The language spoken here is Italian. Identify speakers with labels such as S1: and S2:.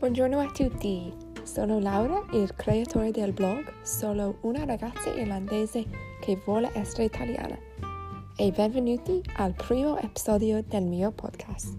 S1: Buongiorno a tutti, sono Laura, il creatore del blog Solo una ragazza irlandese che vuole essere italiana e benvenuti al primo episodio del mio podcast.